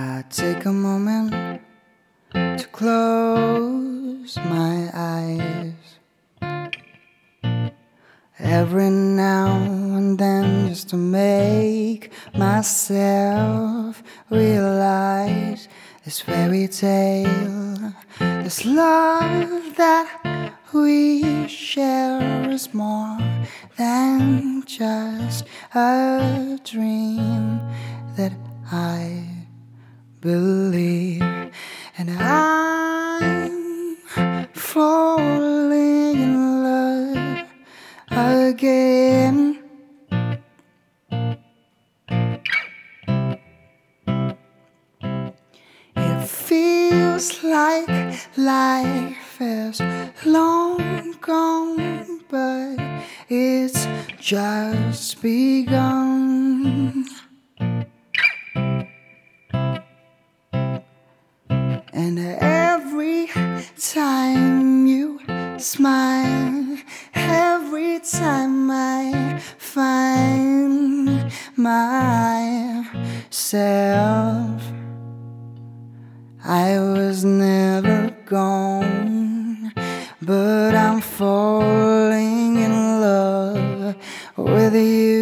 I take a moment to close my eyes. Every now and then, just to make myself realize this fairy tale, this love that we share is more than just a dream that I believe, and I'm falling in love again. It feels like life is long gone, but it's just begun. And every time you smile, every time I find myself, I was never gone, but I'm falling in love with you,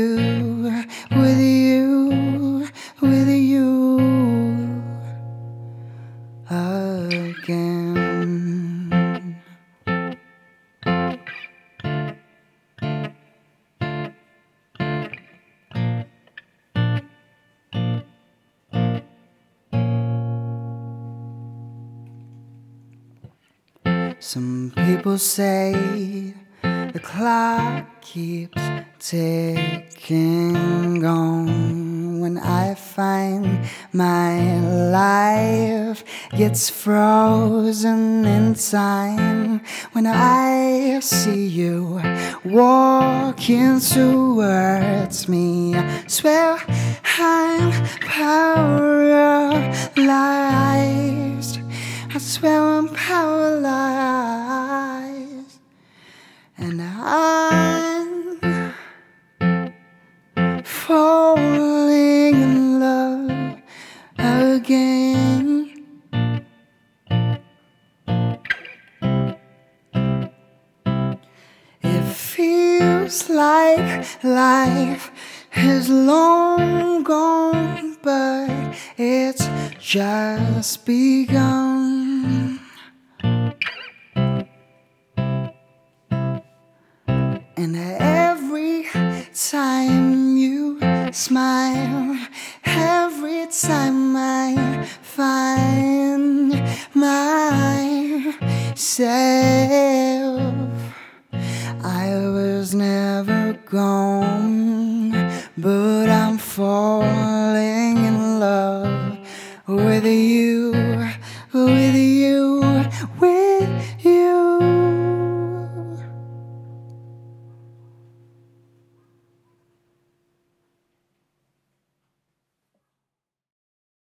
Some people say the clock keeps ticking on. When I find my life gets frozen in time, when I see you walking towards me, I swear I'm paralyzed. Swear I'm paralyzed. And I'm falling in love again. It feels like life is long gone, but it's just begun. And every time you smile, every time I find myself, I was never gone, but I'm falling in love with you.